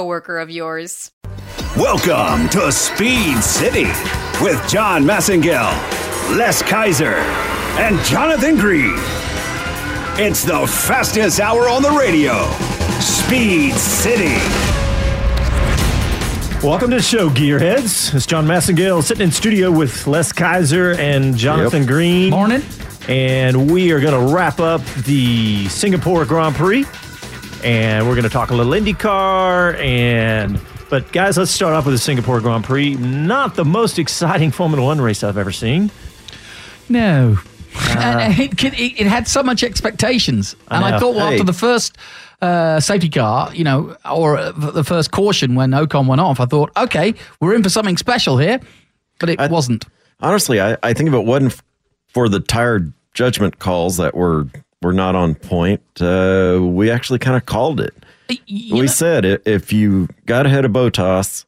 coworker of yours. Welcome to Speed City with John Massengill, Les Kaiser, and Jonathan Green. It's the fastest hour on the radio. Speed City. Welcome to the show, Gearheads. It's John Massengill sitting in studio with Les Kaiser and Jonathan Yep. Green. Morning. And we are going to wrap up the Singapore Grand Prix. And we're going to talk a little IndyCar. And but guys, let's start off with the Singapore Grand Prix. Not the most exciting Formula One race I've ever seen. No. Uh, and it, could- it, it had so much expectations. I And I, know. thought, well, Hey. after the first uh, safety car, you know, or uh, the first caution when Ocon went off, I thought, okay, we're in for something special here. But it wasn't. Honestly, I, I think if it wasn't for the tired judgment calls that were were not on point, uh, we actually kind of called it. we said if you got ahead of Bottas,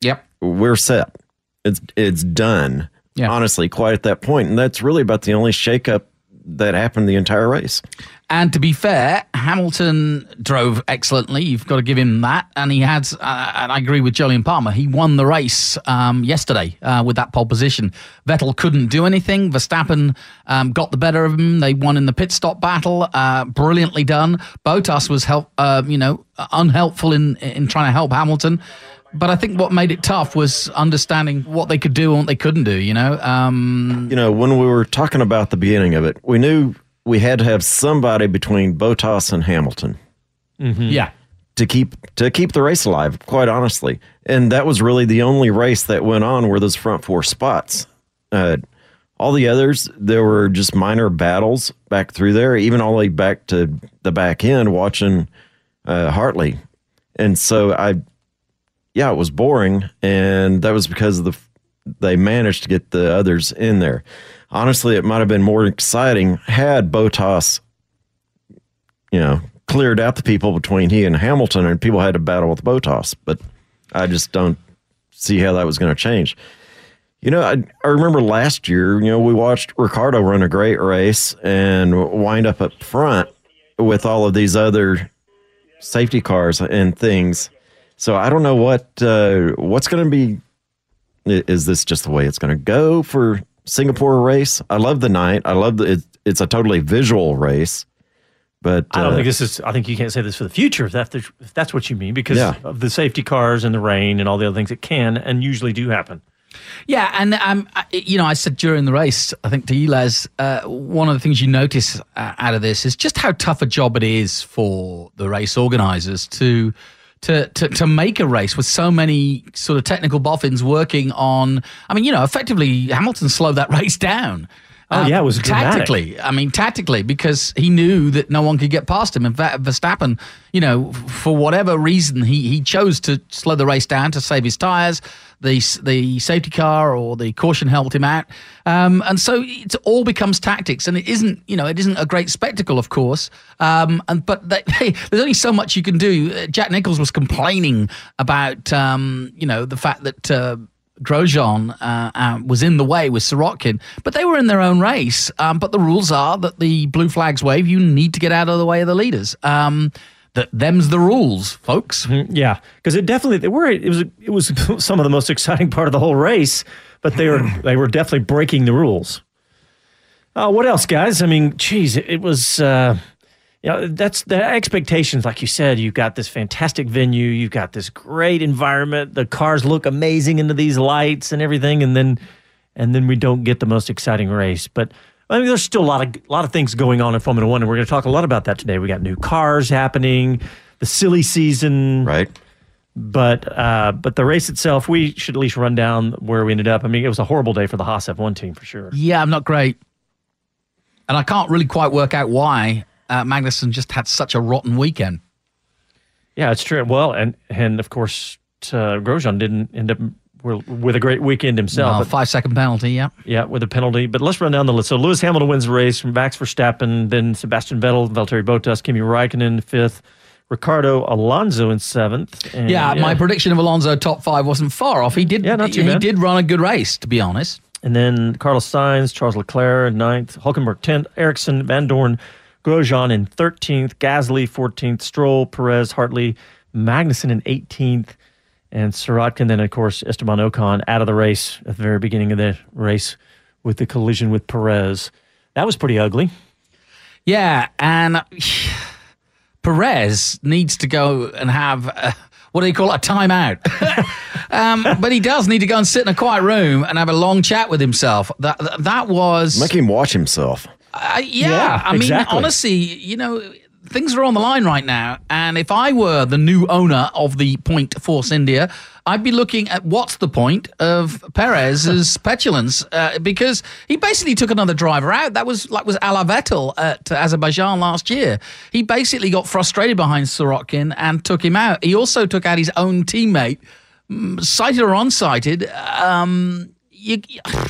yep, we're set. It's it's done. Honestly, quite at that point, and that's really about the only shakeup that happened the entire race. And to be fair, Hamilton drove excellently. You've got to give him that. And he had, uh, and I agree with Jolyon Palmer, he won the race um, yesterday uh, with that pole position. Vettel couldn't do anything. Verstappen um, got the better of him. They won in the pit stop battle. Uh, brilliantly done. Bottas was help, uh, you know, unhelpful in in trying to help Hamilton. But I think what made it tough was understanding what they could do and what they couldn't do. You know, um, You know, when we were talking about the beginning of it, we knew we had to have somebody between Bottas and Hamilton. yeah. to keep to keep the race alive quite honestly and that was really the only race that went on were those front four spots uh, all the others there were just minor battles back through there even all the way back to the back end watching uh, hartley and so i yeah it was boring and that was because the they managed to get the others in there honestly it might have been more exciting had bottas you know, cleared out the people between he and Hamilton, and people had to battle with Bottas. But I just don't see how that was going to change. You know, I, I remember last year, you know, we watched Ricciardo run a great race and wind up up front with all of these other safety cars and things. So I don't know what uh, what's going to be. Is this just the way it's going to go for Singapore race? I love the night. I love the. It, it's a totally visual race, but I don't uh, think this is. I think you can't say this for the future if, that, if that's what you mean, because Yeah. of the safety cars and the rain and all the other things that can and usually do happen. Yeah, and um, I- you know, I said during the race, I think to you, Les, uh, one of the things you notice uh, out of this is just how tough a job it is for the race organisers to. To, to, to make a race with so many sort of technical boffins working on, I mean, you know, effectively Hamilton slowed that race down. Oh, yeah, it was dramatic. tactically. I mean, tactically, because he knew that no one could get past him. In fact, Verstappen, you know, for whatever reason, he he chose to slow the race down to save his tires. The the safety car or the caution helped him out, um, and so it all becomes tactics. And it isn't, you know, it isn't a great spectacle, of course. Um, and but they, there's only so much you can do. Uh, Jack Nicholls was complaining about, um, you know, the fact that. Uh, Grosjean uh, uh, was in the way with Sirotkin, but they were in their own race. Um, but the rules are that the blue flags wave, you need to get out of the way of the leaders. Um, that them's the rules, folks. Yeah, because it definitely they were. It was it was some of the most exciting part of the whole race, but they were they were definitely breaking the rules. Uh, what else, guys? I mean, geez, it, it was. Uh, you know, that's the expectations. Like you said, you've got this fantastic venue, you've got this great environment. The cars look amazing into these lights and everything, and then and then we don't get the most exciting race. But I mean, there's still a lot of a lot of things going on in Formula One, and we're going to talk a lot about that today. We got new cars happening, the silly season, right? But uh, but the race itself, we should at least run down where we ended up. I mean, it was a horrible day for the Haas F1 team for sure. Yeah, I'm not great. And I can't really quite work out why uh, Magnussen just had such a rotten weekend. Yeah, it's true. Well, and and of course, uh, Grosjean didn't end up with a great weekend himself. But- five second penalty, yeah. Yeah, with a penalty. But let's run down the list. So Lewis Hamilton wins the race from Max Verstappen, then Sebastian Vettel, Valtteri Bottas, Kimi Raikkonen in fifth, Ricciardo Alonso in seventh. And, Yeah, my prediction of Alonso top five wasn't far off. He did. Yeah, not too he bad. did run a good race, to be honest. And then Carlos Sainz, Charles Leclerc ninth, Hulkenberg 10th, Ericsson, Vandoorne, Grosjean in 13th, Gasly 14th, Stroll, Perez, Hartley, Magnussen in 18th, and Sirotkin. Then, of course, Esteban Ocon out of the race at the very beginning of the race with the collision with Perez. That was pretty ugly. Yeah, and Perez needs to go and have uh what do they call it, a timeout. um, but he does need to go and sit in a quiet room and have a long chat with himself. That that, that was Make him watch himself. Uh, yeah, Yeah, I mean, exactly. honestly, you know, things are on the line right now. And if I were the new owner of the Point Force India, I'd be looking at what's the point of Perez's petulance uh, because he basically took another driver out. That was like was Ala Vettel at Azerbaijan last year. He basically got frustrated behind Sirotkin and took him out. He also took out his own teammate, sighted or unsighted. Um, you.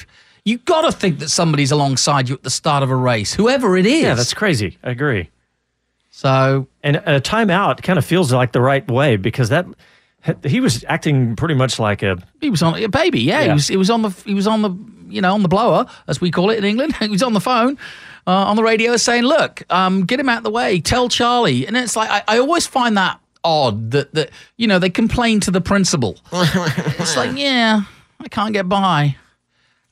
You got to think that somebody's alongside you at the start of a race, whoever it is. Yeah, that's crazy. I agree. so. And a timeout kind of feels like the right way because that he was acting pretty much like a He was on a baby, yeah. He was. He was on the. He was on the. You know, on the blower, as we call it in England. he was on the phone, uh, on the radio, saying, "Look, um, get him out of the way. Tell Charlie." And it's like I, I always find that odd that that you know they complain to the principal. it's like, yeah, I can't get by.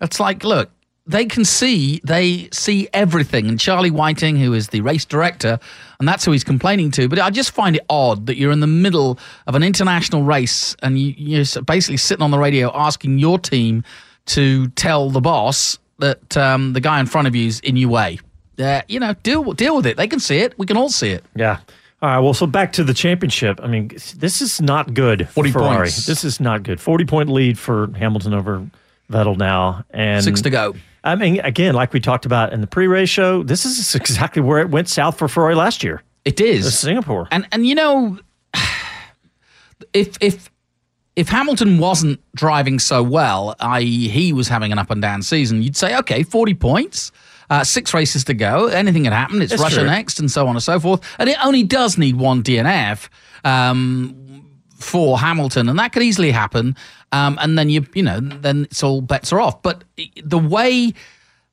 It's like, look, they can see, they see everything. And Charlie Whiting, who is the race director, and that's who he's complaining to. But I just find it odd that you're in the middle of an international race and you, you're basically sitting on the radio asking your team to tell the boss that um, the guy in front of you is in your way. Uh, you know, deal deal with it. They can see it. We can all see it. Yeah. All right. Well, so back to the championship. I mean, this is not good. For 40 Ferrari. points. This is not good. Forty point lead for Hamilton over Vettel now, and Six to go. I mean, again, like we talked about in the pre-race show, this is exactly where it went south for Ferrari last year. It is Singapore. And and you know, if if if Hamilton wasn't driving so well, i.e., he was having an up and down season, you'd say, okay, forty points. Uh, six races to go. Anything can happen. It's That's Russia true. next, and so on and so forth. And it only does need one DNF um, for Hamilton, and that could easily happen. Um, and then you, you know, then it's all bets are off. But the way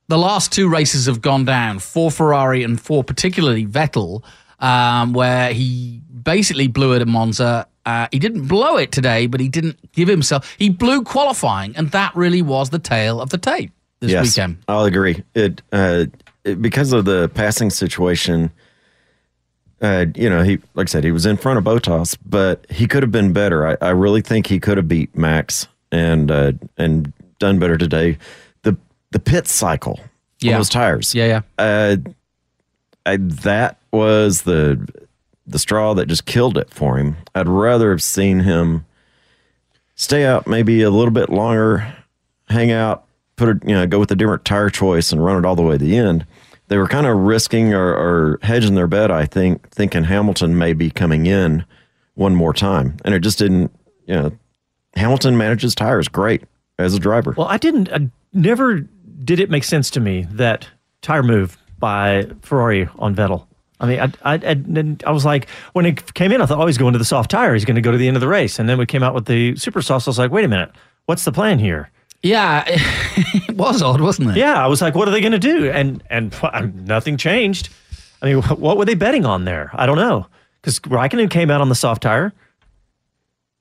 the last two races have gone down for Ferrari and for particularly Vettel, um, where he basically blew it at Monza. Uh, he didn't blow it today, but he didn't give himself. He blew qualifying, and that really was the tale of the tape this yes, weekend. I'll agree. It, uh, it because of the passing situation. Uh, you know, he like I said, he was in front of Bottas, but he could have been better. I, I really think he could have beat Max and uh, and done better today. The the pit cycle Yeah. on those tires. Yeah, yeah. Uh, I, that was the the straw that just killed it for him. I'd rather have seen him stay out maybe a little bit longer, hang out, put it, you know, go with a different tire choice and run it all the way to the end. They were kind of risking or, or hedging their bet, I think, thinking Hamilton may be coming in one more time, and it just didn't. You know, Hamilton manages tires great as a driver. Well, I didn't. I never did it make sense to me that tire move by Ferrari on Vettel. I mean, I, I, I, was like, when it came in, I thought, oh, he's going to the soft tire. He's going to go to the end of the race. And then we came out with the super soft. I was like, wait a minute, what's the plan here? Yeah, it was odd, wasn't it? Yeah, I was like, what are they going to do? And and nothing changed. I mean, what were they betting on there? I don't know because Raikkonen came out on the soft tire.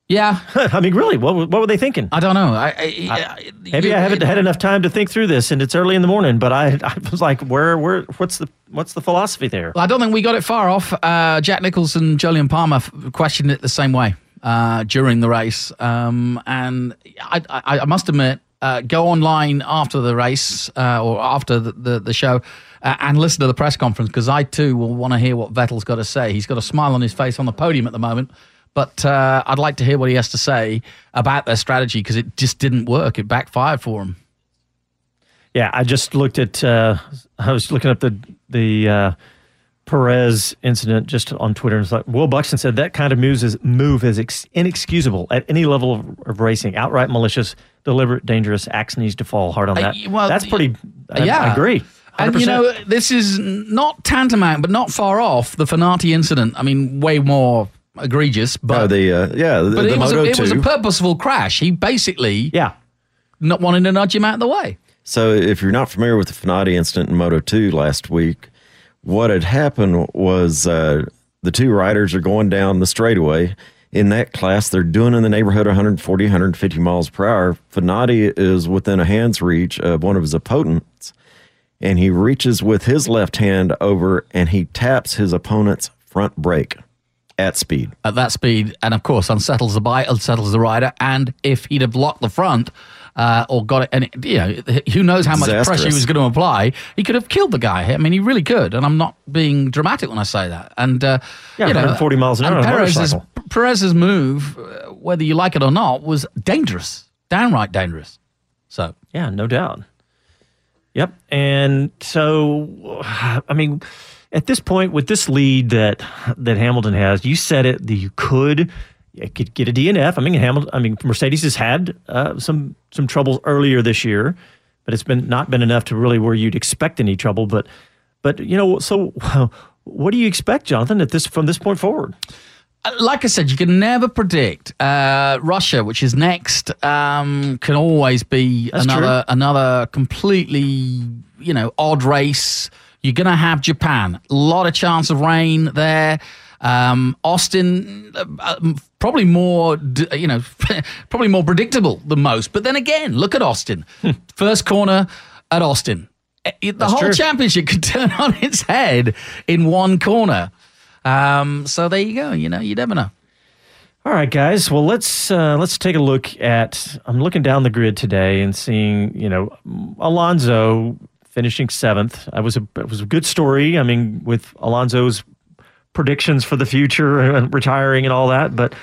Yeah, I mean, really, what were- what were they thinking? I don't know. I, I, I- Maybe you- I haven't had enough time to think through this, and it's early in the morning. But I, I was like, where, where, what's the, what's the philosophy there? Well, I don't think we got it far off. Uh, Jack Nicholls and Jolyon Palmer questioned it the same way uh, during the race. Um, and I, I, I must admit, uh, go online after the race uh, or after the, the, the show uh, and listen to the press conference because I too will want to hear what Vettel's got to say. He's got a smile on his face on the podium at the moment. But uh, I'd like to hear what he has to say about their strategy because it just didn't work. It backfired for him. Yeah, I just looked at. Uh, I was looking up the the uh, Perez incident just on Twitter. It's like Will Buxton said that kind of moves is, move is ex- inexcusable at any level of, of racing. Outright malicious, deliberate, dangerous. Axe needs to fall hard on Uh, that. well, That's pretty. I, yeah. I agree. And 100%. you know, this is not tantamount, but not far off the Fenati incident. I mean, way more egregious, but Oh, the uh, yeah, the, but the it, was a, it was a purposeful crash. He basically yeah. not wanting to nudge him out of the way. So, if you're not familiar with the Fenati incident in Moto 2 last week, what had happened was uh, the two riders are going down the straightaway. In that class, they're doing in the neighborhood 140, 150 miles per hour. Fenati is within a hand's reach of one of his opponents, and he reaches with his left hand over and he taps his opponent's front brake at speed. at that speed, and of course unsettles the bike, unsettles the rider. And if he'd have blocked the front uh, or got it, and it, you know, who knows how much pressure he was going to apply, he could have killed the guy. I mean, he really could. And I'm not being dramatic when I say that. And uh, Yeah, you know, 140 miles an hour Perez's. Perez's move, uh, whether you like it or not, was dangerous, downright dangerous. So Yeah, no doubt. Yep. And so, I mean, at this point, with this lead that that Hamilton has, you said it that you could you could get a DNF. I mean, Hamilton. I mean, Mercedes has had uh, some some troubles earlier this year, but it's been not been enough to really where you'd expect any trouble. But but you know, so what do you expect, Jonathan, at this from this point forward? Uh, like I said, you can never predict. Uh, Russia, which is next, um, can always be That's another another completely you know odd race. You're going to have Japan. A lot of chance of rain there. Um, Austin, uh, uh, probably more, you know, probably more predictable than most. But then again, look at Austin. First corner at Austin. Eh, The whole true. championship could turn on its head in one corner. Um, so there you go. You know, you never know. All right, guys. Well, let's uh, let's take a look at. I'm looking down the grid today and seeing, you know, Alonso finishing seventh. I was a it was a good story. I mean, with Alonso's predictions for the future and retiring and all that. But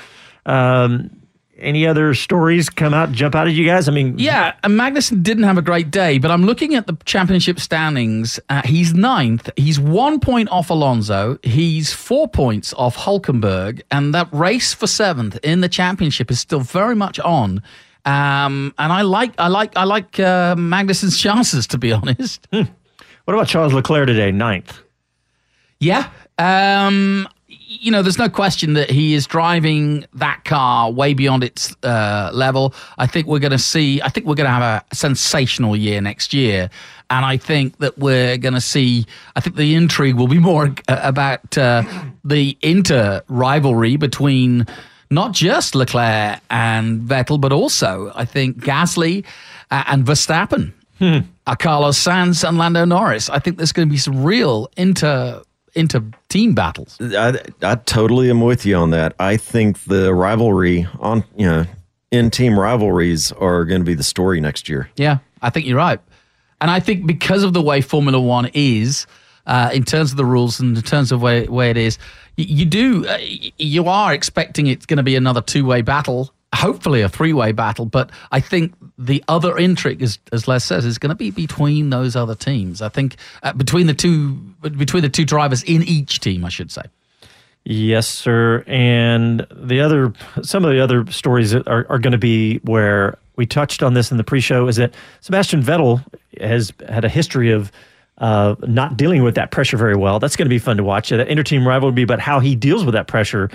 um, any other stories come out, jump out at you guys? I mean, Yeah, and Magnussen didn't have a great day, but I'm looking at the championship standings. Uh, he's ninth. He's one point off Alonso. He's four points off Hulkenberg, and that race for seventh in the championship is still very much on. Um, and I like, I like, I like uh, Magnussen's chances, to be honest. what about Charles Leclerc today, ninth? Yeah. Um, you know, there's no question that he is driving that car way beyond its uh, level. I think we're going to see, I think we're going to have a sensational year next year. And I think that we're going to see, I think the intrigue will be more about uh, the inter rivalry between not just Leclerc and Vettel, but also, I think, Gasly uh, and Verstappen. Uh, Carlos Sainz and Lando Norris. I think there's going to be some real inter inter team battles. I, I totally am with you on that. I think the rivalry on you know in team rivalries are going to be the story next year. Yeah, I think you're right. And I think because of the way Formula One is, uh, in terms of the rules and in terms of way, way it is, y- you do, uh, you are expecting it's going to be another two way battle, hopefully a three way battle. But I think the other intrigue, as, as Les says, is going to be between those other teams. I think uh, between the two, between the two drivers in each team, I should say. Yes, sir. And the other, some of the other stories are, are going to be where we touched on this in the pre-show is that Sebastian Vettel has had a history of uh, not dealing with that pressure very well. That's going to be fun to watch. That inter-team rivalry will be about how he deals with that pressure,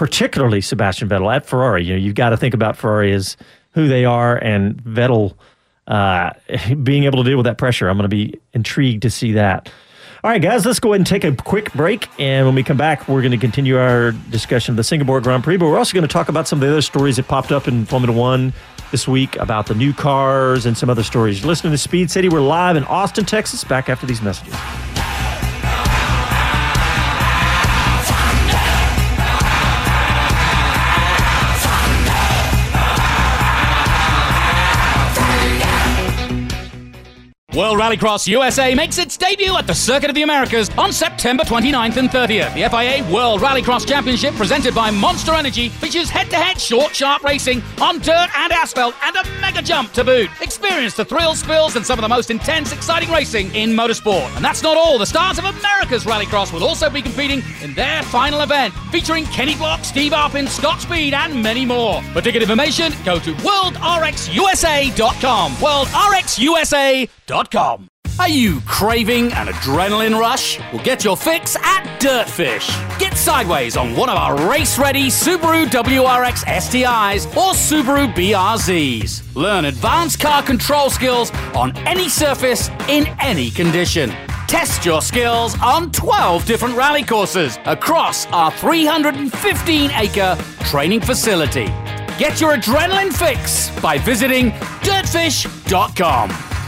particularly Sebastian Vettel at Ferrari. You know, you've got to think about Ferrari as who they are, and Vettel uh, being able to deal with that pressure. I'm going to be intrigued to see that. All right, guys, let's go ahead and take a quick break. And when we come back, we're going to continue our discussion of the Singapore Grand Prix, but we're also going to talk about some of the other stories that popped up in Formula One this week about the new cars and some other stories. You're listening to Speed City. We're live in Austin, Texas. Back after these messages. World Rallycross USA makes its debut at the Circuit of the Americas on September 29th and 30th. The FIA World Rallycross Championship, presented by Monster Energy, features head-to-head short, sharp racing on dirt and asphalt, and a mega jump to boot. Experience the thrills, spills, and some of the most intense, exciting racing in motorsport. And that's not all. The stars of America's Rallycross will also be competing in their final event, featuring Kenny Block, Steve Arpin, Scott Speed, and many more. For ticket information, go to worldrxusa.com. Worldrxusa.com. Are you craving an adrenaline rush? Well, get your fix at Dirtfish. Get sideways on one of our race ready Subaru WRX STIs or Subaru BRZs. Learn advanced car control skills on any surface in any condition. Test your skills on 12 different rally courses across our 315 acre training facility. Get your adrenaline fix by visiting dirtfish.com.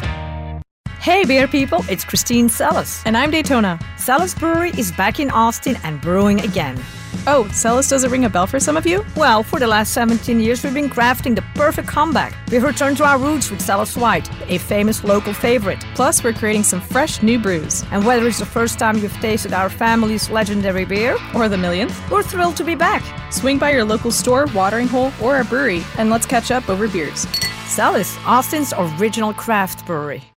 Hey, beer people, it's Christine Celis. And I'm Daytona. Celis Brewery is back in Austin and brewing again. Oh, Celis doesn't ring a bell for some of you? Well, for the last 17 years, we've been crafting the perfect comeback. We've returned to our roots with Celis White, a famous local favorite. Plus, we're creating some fresh new brews. And whether it's the first time you've tasted our family's legendary beer, or the millionth, we're thrilled to be back. Swing by your local store, watering hole, or our brewery, and let's catch up over beers. Celis, Austin's original craft brewery.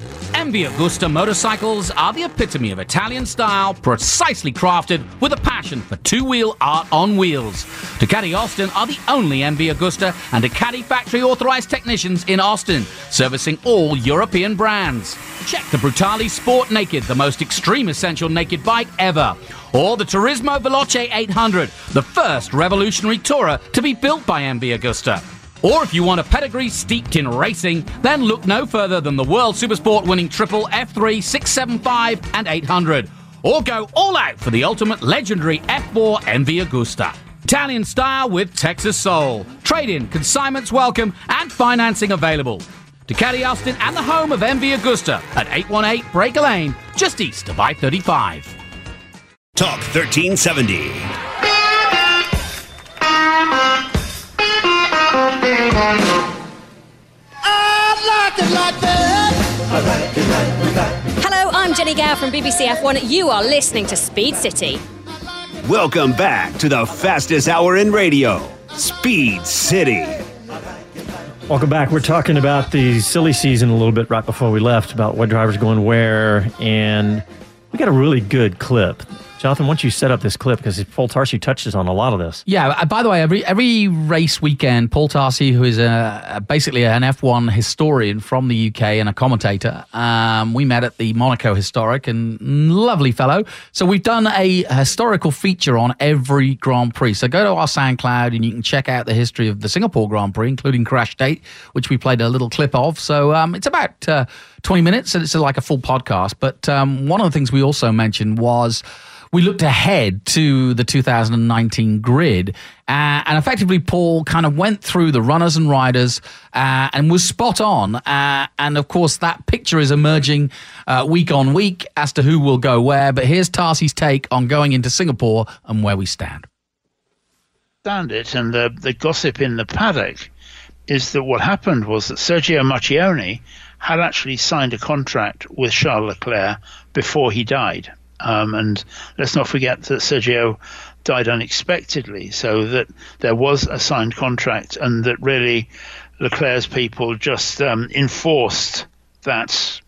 MV Agusta motorcycles are the epitome of Italian style, precisely crafted with a passion for two wheel art on wheels. Ducati Austin are the only MV Agusta and Ducati factory authorized technicians in Austin, servicing all European brands. Check the Brutale Sport Naked, the most extreme essential naked bike ever. Or the Turismo Veloce 800, the first revolutionary tourer to be built by MV Agusta. Or if you want a pedigree steeped in racing, then look no further than the World Supersport winning triple F3, 675, and 800. Or go all out for the ultimate legendary F4 MV Agusta. Italian style with Texas soul. Trade in, consignments welcome, and financing available. Ducati Austin and the home of MV Agusta at 818 Breaker Lane, just east of I 35. Talk 1370. Hello, I'm Jennie Gow from BBC F1. You are listening to Speed City. Welcome back to the fastest hour in radio, Speed City. Welcome back. We're talking about the silly season a little bit right before we left about what drivers going where, and we got a really good clip. Jonathan, once you set up this clip, because Paul Tarsi touches on a lot of this. Yeah. uh, By the way, every every race weekend, Paul Tarsi, who is a, basically an F1 historian from the UK and a commentator, um, we met at the Monaco Historic, and lovely fellow. So we've done a historical feature on every Grand Prix. So go to our SoundCloud and you can check out the history of the Singapore Grand Prix, including Crashgate, which we played a little clip of. So um, it's about uh, 20 minutes, and it's like a full podcast. But um, one of the things we also mentioned was we looked ahead to the 2019 grid, uh, and effectively, Paul kind of went through the runners and riders uh, and was spot on. Uh, and of course, that picture is emerging uh, week on week as to who will go where. But here's Tarsi's take on going into Singapore and where we stand. Stand it, and the, the gossip in the paddock is that what happened was that Sergio Marchionne had actually signed a contract with Charles Leclerc before he died. Um, and let's not forget that Sergio died unexpectedly, so that there was a signed contract, and that really Leclerc's people just um, enforced that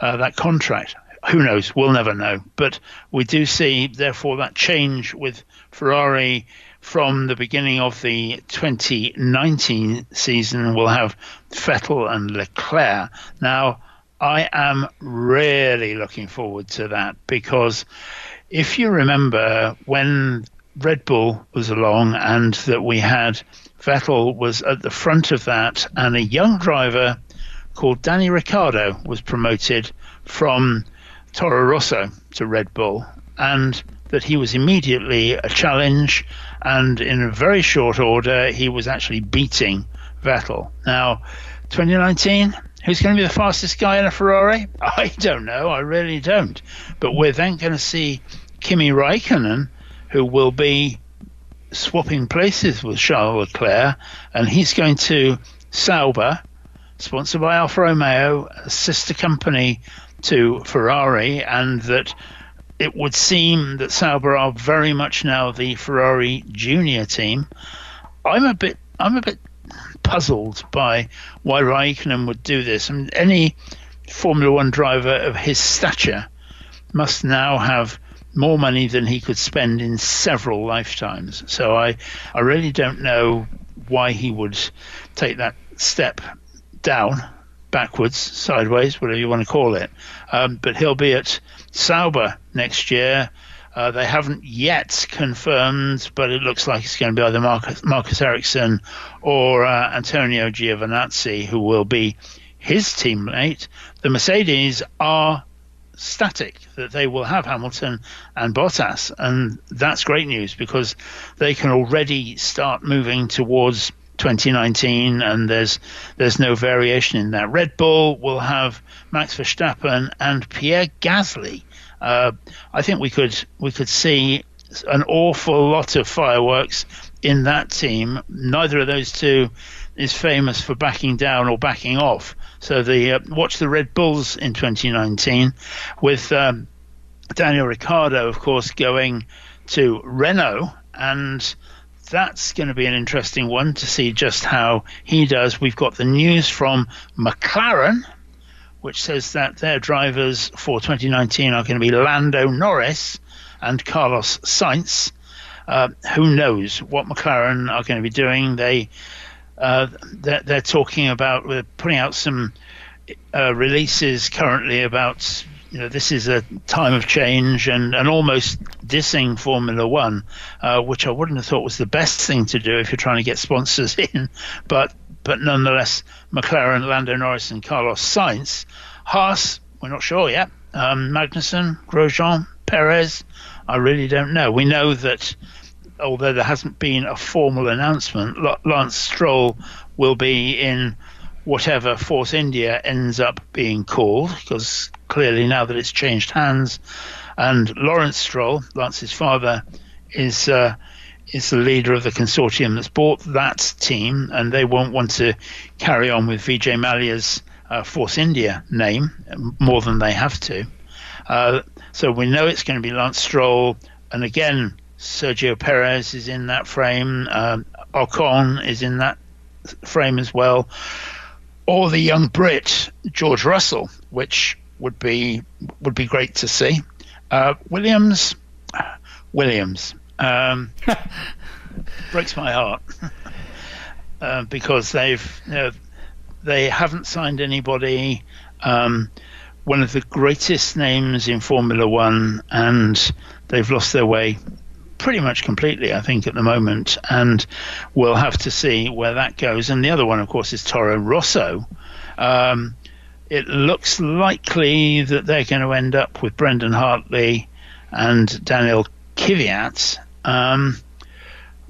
uh, that contract. Who knows? We'll never know. But we do see, therefore, that change with Ferrari from the beginning of the 2019 season. We'll have Vettel and Leclerc. Now, I am really looking forward to that because if you remember when Red Bull was along and that we had Vettel was at the front of that and a young driver called Danny Ricciardo was promoted from Toro Rosso to Red Bull and that he was immediately a challenge and in a very short order he was actually beating Vettel. Now 2019 Who's going to be the fastest guy in a Ferrari? I don't know. I really don't. But we're then going to see Kimi Raikkonen, who will be swapping places with Charles Leclerc, and he's going to Sauber sponsored by Alfa Romeo, a sister company to Ferrari, and that it would seem that Sauber are very much now the Ferrari junior team. I'm a bit I'm a bit puzzled by why Raikkonen would do this. I mean, any Formula One driver of his stature must now have more money than he could spend in several lifetimes. So I, I really don't know why he would take that step down, backwards, sideways, whatever you want to call it. Um, but he'll be at Sauber next year. Uh, they haven't yet confirmed, but it looks like it's going to be either Marcus, Marcus Ericsson or uh, Antonio Giovinazzi, who will be his teammate. The Mercedes are static that they will have Hamilton and Bottas, and that's great news because they can already start moving towards 2019, and there's there's no variation in that. Red Bull will have Max Verstappen and Pierre Gasly. Uh, I think we could we could see an awful lot of fireworks in that team. Neither of those two is famous for backing down or backing off. So the uh, watch the Red Bulls in 2019 with um, Daniel Ricciardo, of course, going to Renault and that's going to be an interesting one to see just how he does. We've got the news from McLaren, which says that their drivers for 2019 are going to be Lando Norris and Carlos Sainz. Uh, who knows what McLaren are going to be doing? They uh, they're, they're, talking about we're putting out some uh, releases currently about you know this is a time of change and, and almost dissing Formula One, uh, which I wouldn't have thought was the best thing to do if you're trying to get sponsors in, but but nonetheless, McLaren, Lando Norris, and Carlos Sainz, Haas, we're not sure yet. Um, Magnussen, Grosjean, Perez, I really don't know. We know that although there hasn't been a formal announcement, Lance Stroll will be in whatever Force India ends up being called, because clearly now that it's changed hands, and Lawrence Stroll, Lance's father, is uh, is the leader of the consortium that's bought that team, and they won't want to carry on with Vijay Mallya's uh, Force India name more than they have to. Uh, so we know it's going to be Lance Stroll, and again, Sergio Perez is in that frame. Um, Ocon is in that frame as well or the young Brit George Russell, which would be would be great to see. Uh, Williams, Williams um, breaks my heart uh, because they've you know, they haven't signed anybody. Um, one of the greatest names in Formula One, and they've lost their way pretty much completely, I think, at the moment, and we'll have to see where that goes. And the other one, of course, is Toro Rosso. Um, it looks likely that they're going to end up with Brendan Hartley and Daniel Kvyat, um,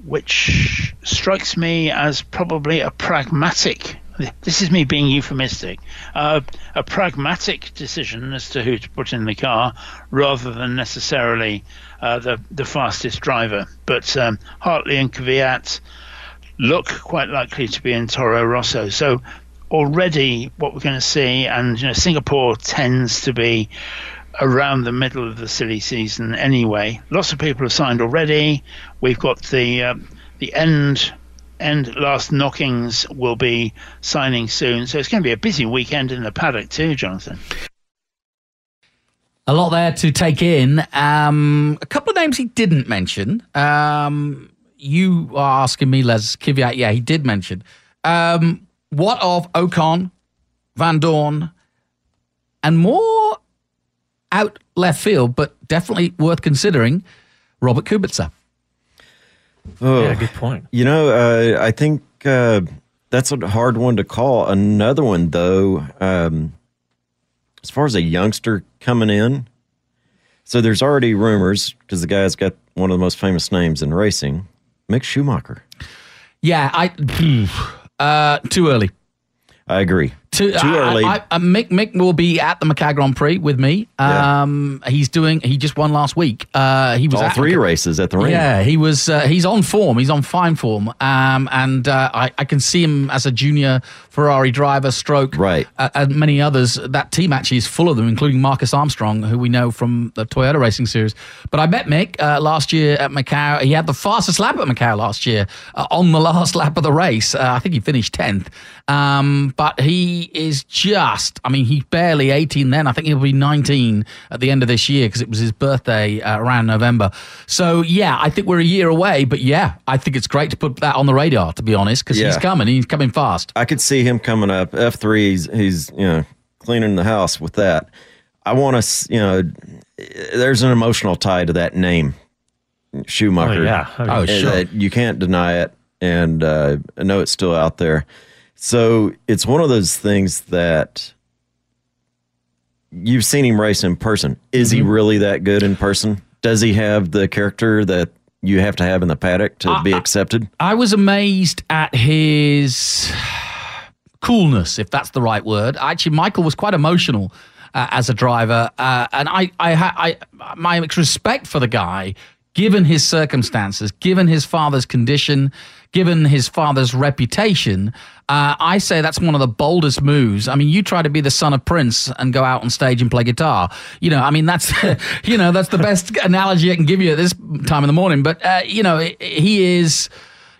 which strikes me as probably a pragmatic. This is me being euphemistic. Uh, a pragmatic decision as to who to put in the car, rather than necessarily uh, the the fastest driver. But um, Hartley and Kvyat look quite likely to be in Toro Rosso. So already, what we're going to see, and you know, Singapore tends to be around the middle of the silly season anyway. Lots of people have signed already. We've got the uh, the end end last knockings will be signing soon, so it's going to be a busy weekend in the paddock too, Jonathan a lot there to take in. Um, a couple of names he didn't mention. Um, you are asking me, Les Kvyat. Yeah, he did mention. Um, what of Ocon, Vandoorne, and more out left field, but definitely worth considering, Robert Kubica. Oh, yeah, good point. You know, uh, I think uh, that's a hard one to call. Another one, though, um, as far as a youngster coming in, so there's already rumors because the guy's got one of the most famous names in racing, Mick Schumacher. Yeah, I uh, too early. I agree. Too, Too early. I, I, uh, Mick Mick will be at the Macau Grand Prix with me. Yeah. Um, he's doing. He just won last week. Uh, he was All at three races at the ring. Yeah, he was. Uh, he's on form. He's on fine form. Um, and uh, I, I can see him as a junior Ferrari driver. Stroke. Right. Uh, and many others. That team actually is full of them, including Marcus Armstrong, who we know from the Toyota Racing Series. But I met Mick uh, last year at Macau. He had the fastest lap at Macau last year uh, on the last lap of the race. Uh, I think he finished tenth. Um, but he is just. I mean, he's barely eighteen then. I think he'll be nineteen at the end of this year because it was his birthday uh, around November. So yeah, I think we're a year away. But yeah, I think it's great to put that on the radar. To be honest, because he's coming. He's coming fast. I could see him coming up. F three, he's, he's you know cleaning the house with that. I want to, you know, there's an emotional tie to that name, Schumacher. Oh, yeah. Oh, And sure. you can't deny it, and uh, I know it's still out there. So it's one of those things that you've seen him race in person. Is Mm-hmm. he really that good in person? Does he have the character that you have to have in the paddock to be accepted? I was amazed at his coolness, if that's the right word. Actually, Michael was quite emotional uh, as a driver, uh, and I, I, I, my respect for the guy, given his circumstances, given his father's condition, given his father's reputation. Uh, I say that's one of the boldest moves. I mean, you try to be the son of Prince and go out on stage and play guitar. You know, I mean, that's you know that's the best analogy I can give you at this time in the morning. But uh, you know, he is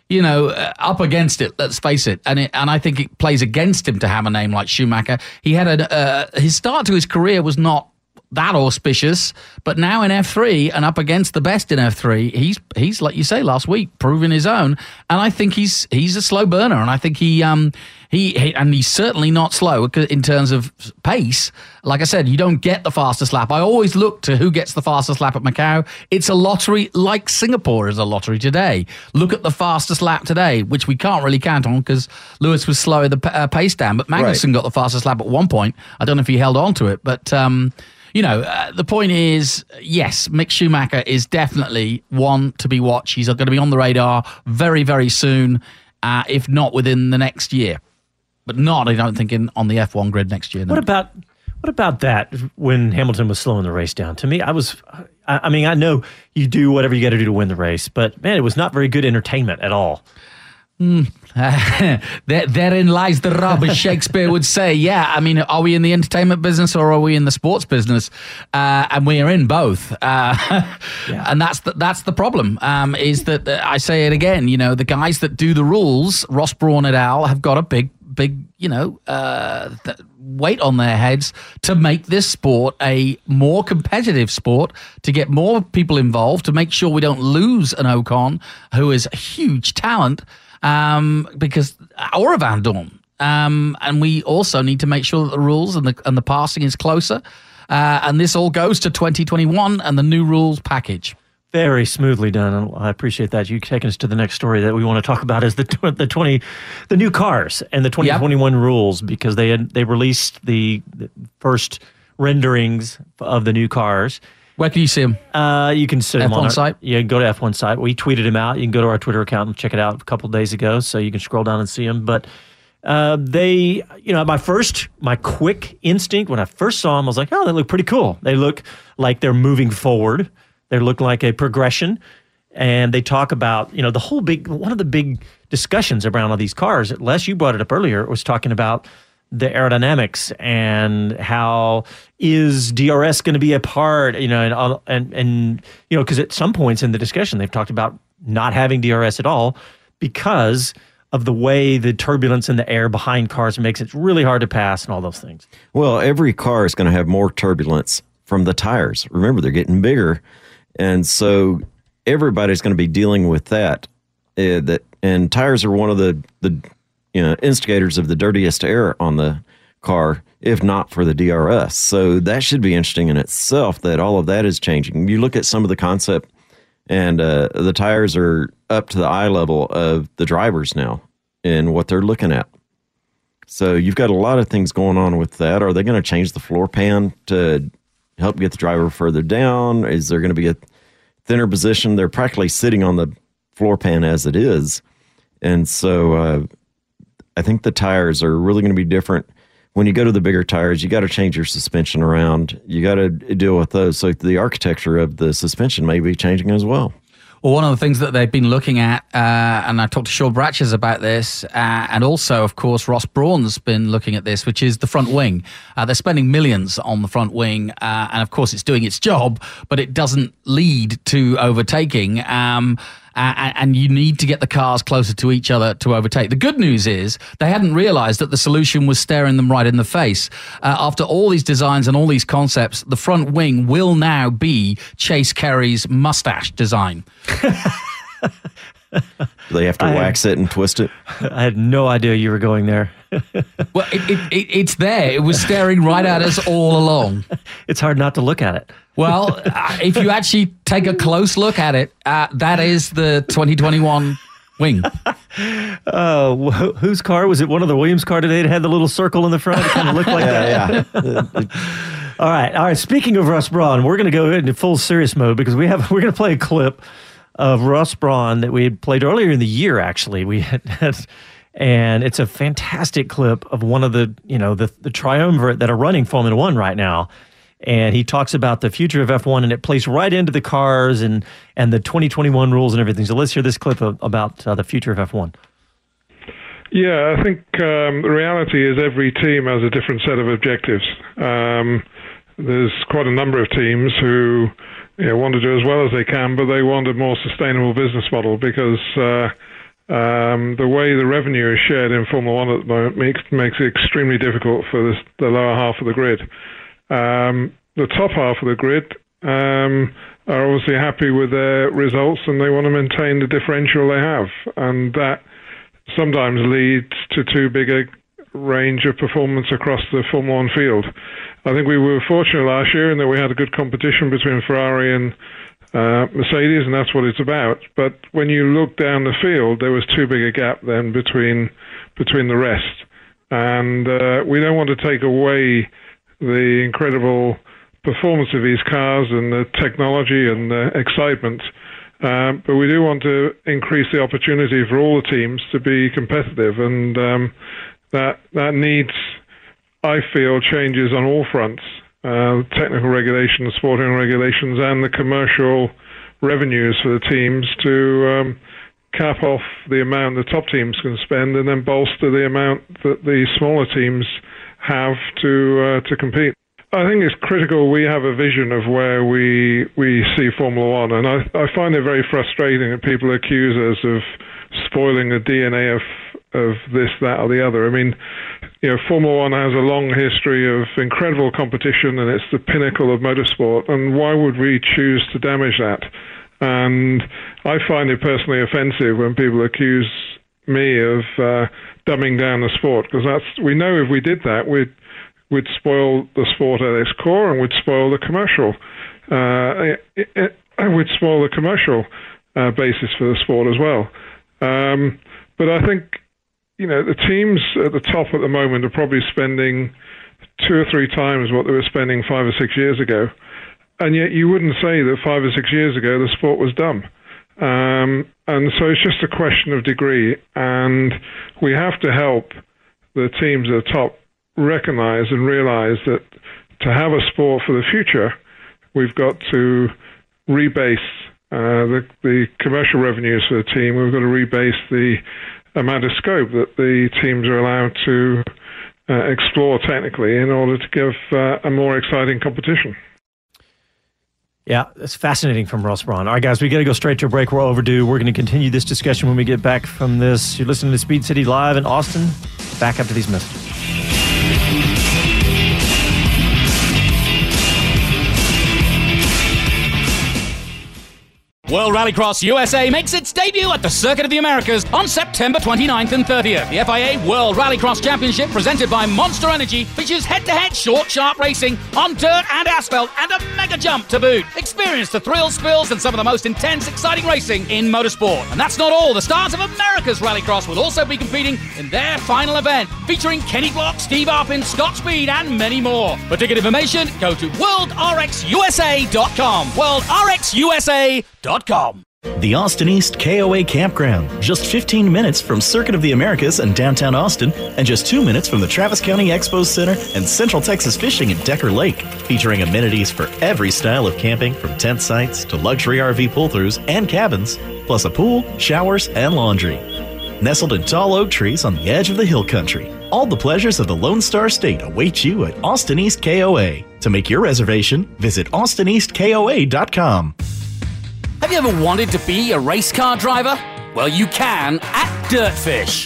you know, uh, up against it. Let's face it, and it, and I think it plays against him to have a name like Schumacher. He had a uh, his start to his career was not that auspicious, but now in F three and up against the best in F three, he's he's like you say last week, proving his own. And I think he's he's a slow burner, and I think he um he, he and he's certainly not slow in terms of pace. Like I said, you don't get the fastest lap. I always look to who gets the fastest lap at Macau. It's a lottery, like Singapore is a lottery today. Look at the fastest lap today, which we can't really count on because Lewis was slowing the uh, pace down. But Magnussen got the fastest lap at one point. I don't know if he held on to it, but. Um, you know, uh, the point is, yes, Mick Schumacher is definitely one to be watched. He's going to be on the radar very, very soon, uh, if not within the next year. But not, I don't think, in, on the F1 grid next year. no. What about what about that when Hamilton was slowing the race down? To me, I was, I, I mean, I know you do whatever you got to do to win the race, but man, it was not very good entertainment at all. there, therein lies the rub, as Shakespeare would say. Yeah, I mean, are we in the entertainment business or are we in the sports business? Uh, and we are in both. Uh, And that's the, that's the problem. Um, is that uh, I say it again? You know, the guys that do the rules, Ross Brawn et al, have got a big, big, you know, uh, th- weight on their heads to make this sport a more competitive sport, to get more people involved, to make sure we don't lose an Ocon who is a huge talent um, because or a Vandoorne. Um, and we also need to make sure that the rules and the and the passing is closer. Uh, and this all goes to 2021 and the new rules package. Very smoothly done. I appreciate that. You taking us to the next story that we want to talk about is the tw- the twenty the new cars and the twenty twenty one rules because they had they released the, the first renderings of the new cars. Where can you see him? Uh, you can see him on F1 our, site? Yeah, go to F1 site. We tweeted him out. You can go to our Twitter account and check it out a couple of days ago, so you can scroll down and see him. But uh, they, you know, my first, my quick instinct when I first saw them, I was like, oh, they look pretty cool. They look like they're moving forward. They look like a progression. And they talk about, you know, the whole big, one of the big discussions around all these cars, Les, you brought it up earlier, was talking about the aerodynamics and how is DRS going to be a part, you know, and and and you know, because at some points in the discussion they've talked about not having DRS at all because of the way the turbulence in the air behind cars makes it really hard to pass and all those things. Well, every car is going to have more turbulence from the tires. Remember, they're getting bigger, and so everybody's going to be dealing with that. Uh, that and tires are one of the the you know instigators of the dirtiest air on the car, if not for the DRS. So that should be interesting in itself. That all of that is changing. You look at some of the concept, and uh, the tires are up to the eye level of the drivers now and what they're looking at. So you've got a lot of things going on with that. Are they going to change the floor pan to help get the driver further down? Is there going to be a thinner position? They're practically sitting on the floor pan as it is. And so uh, I think the tires are really going to be different. when you go to the bigger tires, you got to change your suspension around. You got to deal with those. So the architecture of the suspension may be changing as well. Well, one of the things that they've been looking at, uh, and I talked to Sean Bratches about this, uh, and also, of course, Ross Brawn's been looking at this, which is the front wing. Uh, they're spending millions on the front wing, uh, and of course, it's doing its job, but it doesn't lead to overtaking. Um, uh, and you need to get the cars closer to each other to overtake. The good news is they hadn't realized that the solution was staring them right in the face. Uh, after all these designs and all these concepts, the front wing will now be Chase Carey's mustache design. they have to I wax had, it and twist it. I had no idea you were going there. well, it, it, it, it's there. It was staring right at us all along. It's hard not to look at it. Well, uh, if you actually take a close look at it, uh, that is the 2021 wing. Uh, wh- whose car was it? One of the Williams car today that had the little circle in the front. It kind of looked like yeah, that. Yeah. all right, all right. Speaking of Ross Brawn, we're going to go into full serious mode because we have we're going to play a clip of Ross Brawn that we had played earlier in the year. Actually, we had, had and it's a fantastic clip of one of the you know the the triumvirate that are running Formula One right now and he talks about the future of F1 and it plays right into the cars and and the 2021 rules and everything. So let's hear this clip of, about uh, the future of F1. Yeah, I think um, the reality is every team has a different set of objectives. Um, there's quite a number of teams who you know, want to do as well as they can, but they want a more sustainable business model because uh, um, the way the revenue is shared in Formula One at the moment makes, makes it extremely difficult for this, the lower half of the grid. Um, the top half of the grid um, are obviously happy with their results and they want to maintain the differential they have. And that sometimes leads to too big a range of performance across the Formula One field. I think we were fortunate last year in that we had a good competition between Ferrari and uh, Mercedes, and that's what it's about. But when you look down the field, there was too big a gap then between between the rest, and uh, we don't want to take away the incredible performance of these cars and the technology and the excitement. Um, but we do want to increase the opportunity for all the teams to be competitive, and um, that that needs, I feel, changes on all fronts: uh, technical regulations, sporting regulations, and the commercial revenues for the teams to um, cap off the amount the top teams can spend, and then bolster the amount that the smaller teams have to uh, to compete. I think it's critical we have a vision of where we we see Formula One, and I I find it very frustrating that people accuse us of spoiling the DNA of of this, that, or the other. I mean, you know, Formula One has a long history of incredible competition, and it's the pinnacle of motorsport. And why would we choose to damage that? And I find it personally offensive when people accuse me of uh, dumbing down the sport because that's we know if we did that we'd we'd spoil the sport at its core and we'd spoil the commercial uh, it, it, we'd spoil the commercial uh, basis for the sport as well. Um, but I think you know the teams at the top at the moment are probably spending two or three times what they were spending five or six years ago, and yet you wouldn't say that five or six years ago the sport was dumb. Um, and so it's just a question of degree. And we have to help the teams at the top recognize and realize that to have a sport for the future, we've got to rebase uh, the, the commercial revenues for the team. We've got to rebase the amount of scope that the teams are allowed to uh, explore technically in order to give uh, a more exciting competition. Yeah, it's fascinating from Ross Brawn. All right, guys, we got to go straight to a break. We're overdue. We're going to continue this discussion when we get back from this. You're listening to Speed City Live in Austin. Back after these messages. World Rallycross USA makes its debut at the Circuit of the Americas on September 29th and 30th. The FIA World Rallycross Championship, presented by Monster Energy, features head-to-head short, sharp racing on dirt and asphalt and a mega jump to boot. Experience the thrills, spills, and some of the most intense, exciting racing in motorsport. And that's not all. The stars of America's Rallycross will also be competing in their final event, featuring Kenny Block, Steve Arpin, Scott Speed, and many more. For ticket information, go to worldrxusa.com. Worldrxusa.com. The Austin East KOA Campground, just 15 minutes from Circuit of the Americas and downtown Austin, and just two minutes from the Travis County Expo Center and Central Texas Fishing at Decker Lake, featuring amenities for every style of camping from tent sites to luxury RV pull throughs and cabins, plus a pool, showers, and laundry. Nestled in tall oak trees on the edge of the hill country, all the pleasures of the Lone Star State await you at Austin East KOA. To make your reservation, visit austineastkoa.com. Have you ever wanted to be a race car driver? Well, you can at Dirtfish.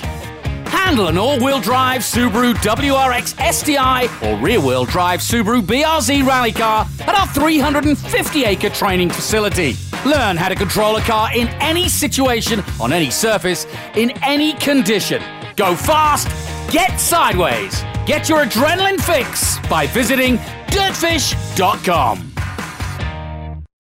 Handle an all-wheel drive Subaru WRX STI or rear-wheel drive Subaru BRZ rally car at our 350-acre training facility. Learn how to control a car in any situation, on any surface, in any condition. Go fast, get sideways. Get your adrenaline fix by visiting dirtfish.com.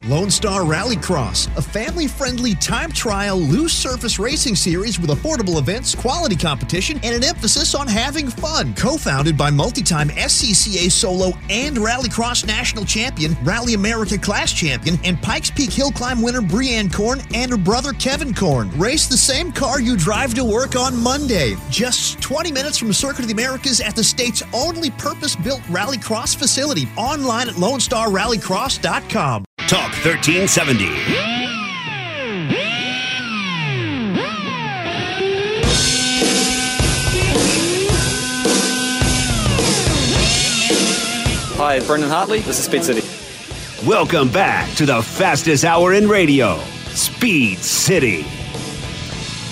Lone Star Rallycross, a family friendly time trial loose surface racing series with affordable events, quality competition, and an emphasis on having fun. Co founded by multi time SCCA solo and Rallycross national champion, Rally America class champion, and Pikes Peak Hill Climb winner Brianne Korn and her brother Kevin Korn. Race the same car you drive to work on Monday. Just 20 minutes from Circuit of the Americas at the state's only purpose built Rallycross facility. Online at LoneStarRallycross.com. Talk 1370. Hi, Brendan Hartley. This is Speed City. Welcome back to the fastest hour in radio, Speed City.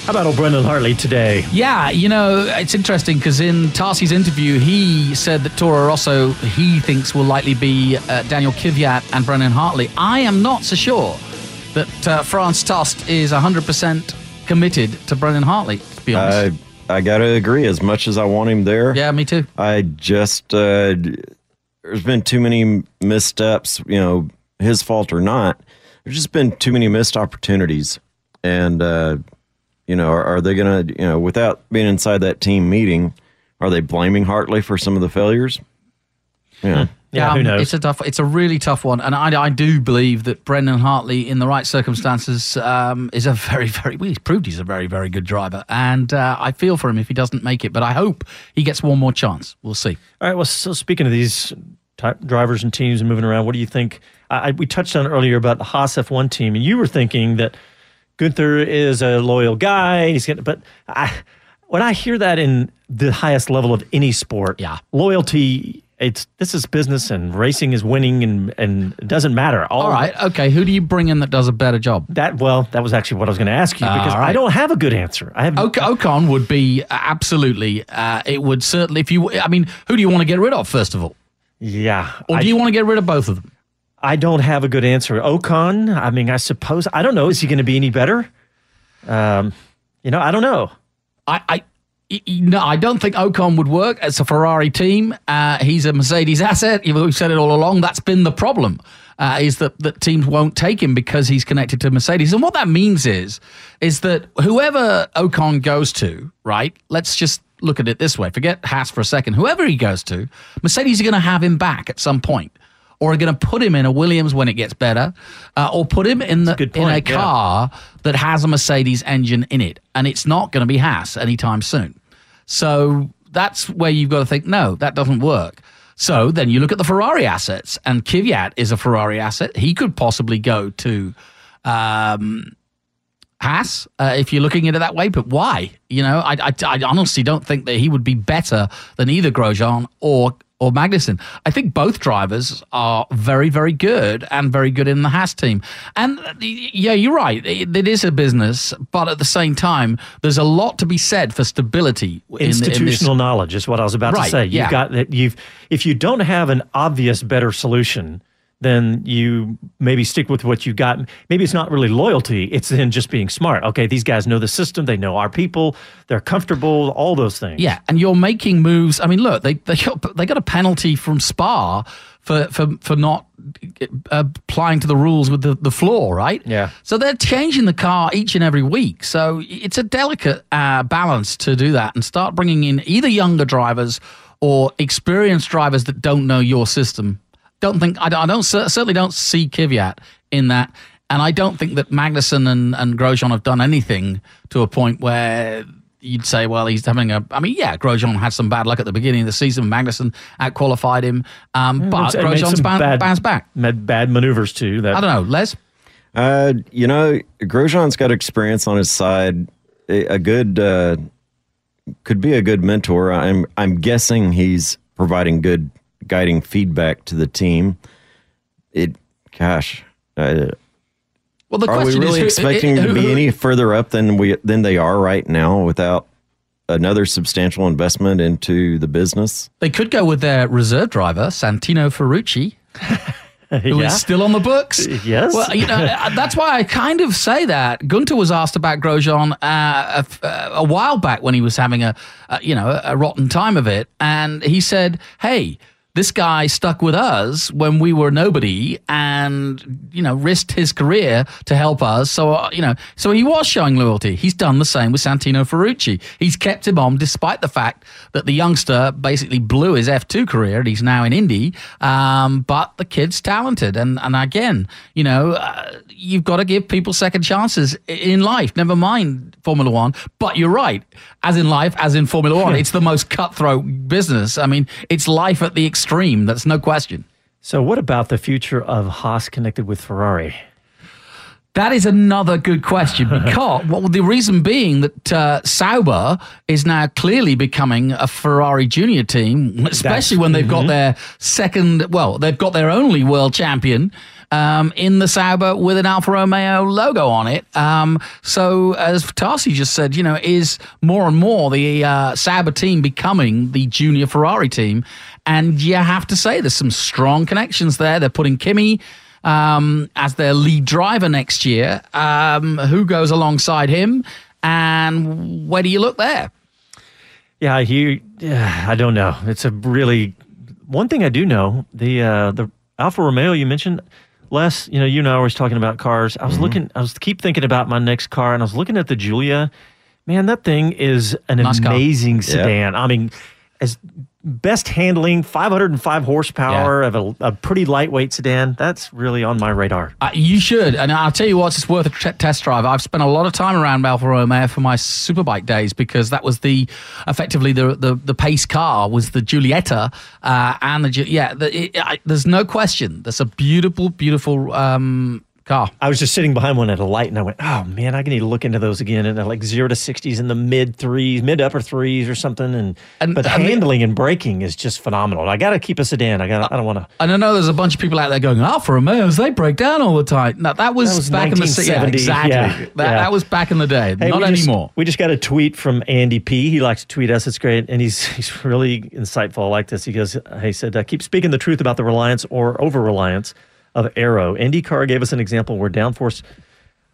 How about old Brendan Hartley today? Yeah, you know, it's interesting because in Tarsi's interview, he said that Toro Rosso, he thinks, will likely be uh, Daniel Kvyat and Brendan Hartley. I am not so sure that uh, Franz Tost is 100% committed to Brendan Hartley, to be honest. I I gotta agree. As much as I want him there, yeah, me too. I just uh, there's been too many missteps. You know, his fault or not. There's just been too many missed opportunities, and uh, you know, are, are they gonna you know without being inside that team meeting, are they blaming Hartley for some of the failures? Yeah. Yeah, who knows? Um, It's a tough. It's a really tough one, and I, I do believe that Brendan Hartley, in the right circumstances, um, is a very, very. Well, he's proved he's a very, very good driver, and uh, I feel for him if he doesn't make it. But I hope he gets one more chance. We'll see. All right. Well, so speaking of these type drivers and teams and moving around, what do you think? I, I- we touched on earlier about the Haas F1 team, and you were thinking that Guenther is a loyal guy. He's getting, but I, when I hear that in the highest level of any sport, yeah, loyalty. It's this is business, and racing is winning, and and it doesn't matter. All right, okay. Who do you bring in that does a better job? That well, that was actually what I was going to ask you because All right. I don't have a good answer. I have Ok- Ocon would be absolutely. Uh, it would certainly. If you, I mean, who do you want to get rid of first of all, yeah. or do you want to get rid of both of them? I don't have a good answer. Ocon, I mean, I suppose I don't know. Is he going to be any better? Um, you know, I don't know. I, I no, I don't think Ocon would work. It's a Ferrari team. Uh, he's a Mercedes asset. We've said it all along. That's been the problem. Uh, is that that teams won't take him because he's connected to Mercedes, and what that means is is that whoever Ocon goes to, right? Let's just look at it this way. Forget Haas for a second. Whoever he goes to, Mercedes are going to have him back at some point, or are going to put him in a Williams when it gets better, uh, or put him in the in a point, yeah. car that has a Mercedes engine in it, and it's not going to be Haas anytime soon. So that's where you've got to think, no, that doesn't work. So then you look at the Ferrari assets, and Kvyat is a Ferrari asset. He could possibly go to um, Haas uh, if you're looking at it that way. But why? You know, I, I, I honestly don't think that he would be better than either Grosjean or or Magnussen. I think both drivers are very, very good and very good in the Haas team. And uh, yeah, you're right. It, it is a business, but at the same time, there's a lot to be said for stability. in- in Institutional knowledge is what I was about Right, to say. You've yeah. got that. You've if you don't have an obvious better solution, then you maybe stick with what you got. Maybe it's not really loyalty. It's then just being smart. Okay, these guys know the system. They know our people. They're comfortable. All those things. Yeah, and you're making moves. I mean, look, they they got, they got a penalty from Spa for for for not uh, applying to the rules with the, the floor, right? Yeah. So they're changing the car each and every week. So it's a delicate uh, balance to do that and start bringing in either younger drivers or experienced drivers that don't know your system. Don't think I don't, I don't certainly don't see Kvyat in that. And I don't think that Magnussen and, and Grosjean have done anything to a point where you'd say, well, he's having a. I mean, yeah, Grosjean had some bad luck at the beginning of the season. Magnussen outqualified him, um, but And Grosjean's some bound, bad- bounced back. Made bad maneuvers too. That I don't know, Les. Uh, you know, Grosjean's got experience on his side. A, a good uh, could be a good mentor. I'm I'm guessing he's providing good guiding feedback to the team. It, gosh, uh, Well, the are we question is really who- expecting who- to be any further up than we than they are right now without another substantial investment into the business? They could go with their reserve driver, Santino Ferrucci, who is Yeah. still on the books. Yes. Well, you know, uh, that's why I kind of say that. Guenther was asked about Grosjean uh, a, f- uh, a while back when he was having a, a you know, a rotten time of it, and he said, "Hey." This guy stuck with us when we were nobody, and you know risked his career to help us. So uh, you know, so he was showing loyalty. He's done the same with Santino Ferrucci. He's kept him on despite the fact that the youngster basically blew his F2 career and he's now in Indy. Um, but the kid's talented, and and again, you know, uh, you've got to give people second chances in life. Never mind Formula One. But you're right, as in life, as in Formula One, it's the most cutthroat business. I mean, it's life at the extreme. That's no question. So, what about the future of Haas connected with Ferrari? That is another good question because well, the reason being that uh, Sauber is now clearly becoming a Ferrari junior team, especially when they've got their second, well, they've got their only world champion um, in the Sauber with an Alfa Romeo logo on it. Um, so, as Tarsi just said, you know, is more and more the uh, Sauber team becoming the junior Ferrari team. And you have to say there's some strong connections there. They're putting Kimi um, as their lead driver next year. Um, who goes alongside him, and where do you look there? Yeah. Yeah, I don't know. It's a really one thing I do know. The uh, the Alfa Romeo you mentioned, Les. You know, you and I were always talking about cars. I was Mm-hmm. looking. I was keep thinking about my next car, and I was looking at the Giulia. Man, that thing is an Nice car. amazing Yeah. sedan. I mean, as best handling, 505 horsepower of a, a pretty lightweight sedan. That's really on my radar. Uh, you should, and I'll tell you what, it's worth a t- test drive. I've spent a lot of time around Alfa Romeo for my superbike days because that was the effectively the the, the pace car was the Giulietta, uh, and the yeah, the, it, I, there's no question. That's a beautiful, beautiful um, car. I was just sitting behind one at a light, and I went, "Oh man, I need to look into those again." And they're like zero to sixties in the mid threes, mid upper threes, or something. And, but I mean- handling and braking is just phenomenal. I got to keep a sedan. I got. I don't want to. And I know there's a bunch of people out there going, Alfa Romeos, they break down all the time. No, that was, That was back in the yeah, exactly. yeah, that, yeah. that was back in the day, Hey, not we just- anymore. we just got a tweet from Andy P. He likes to tweet us. It's great, and he's he's really insightful. I like this. He goes, he said, uh, "Keep speaking the truth about the reliance or over reliance of Aero." IndyCar gave us an example where downforce,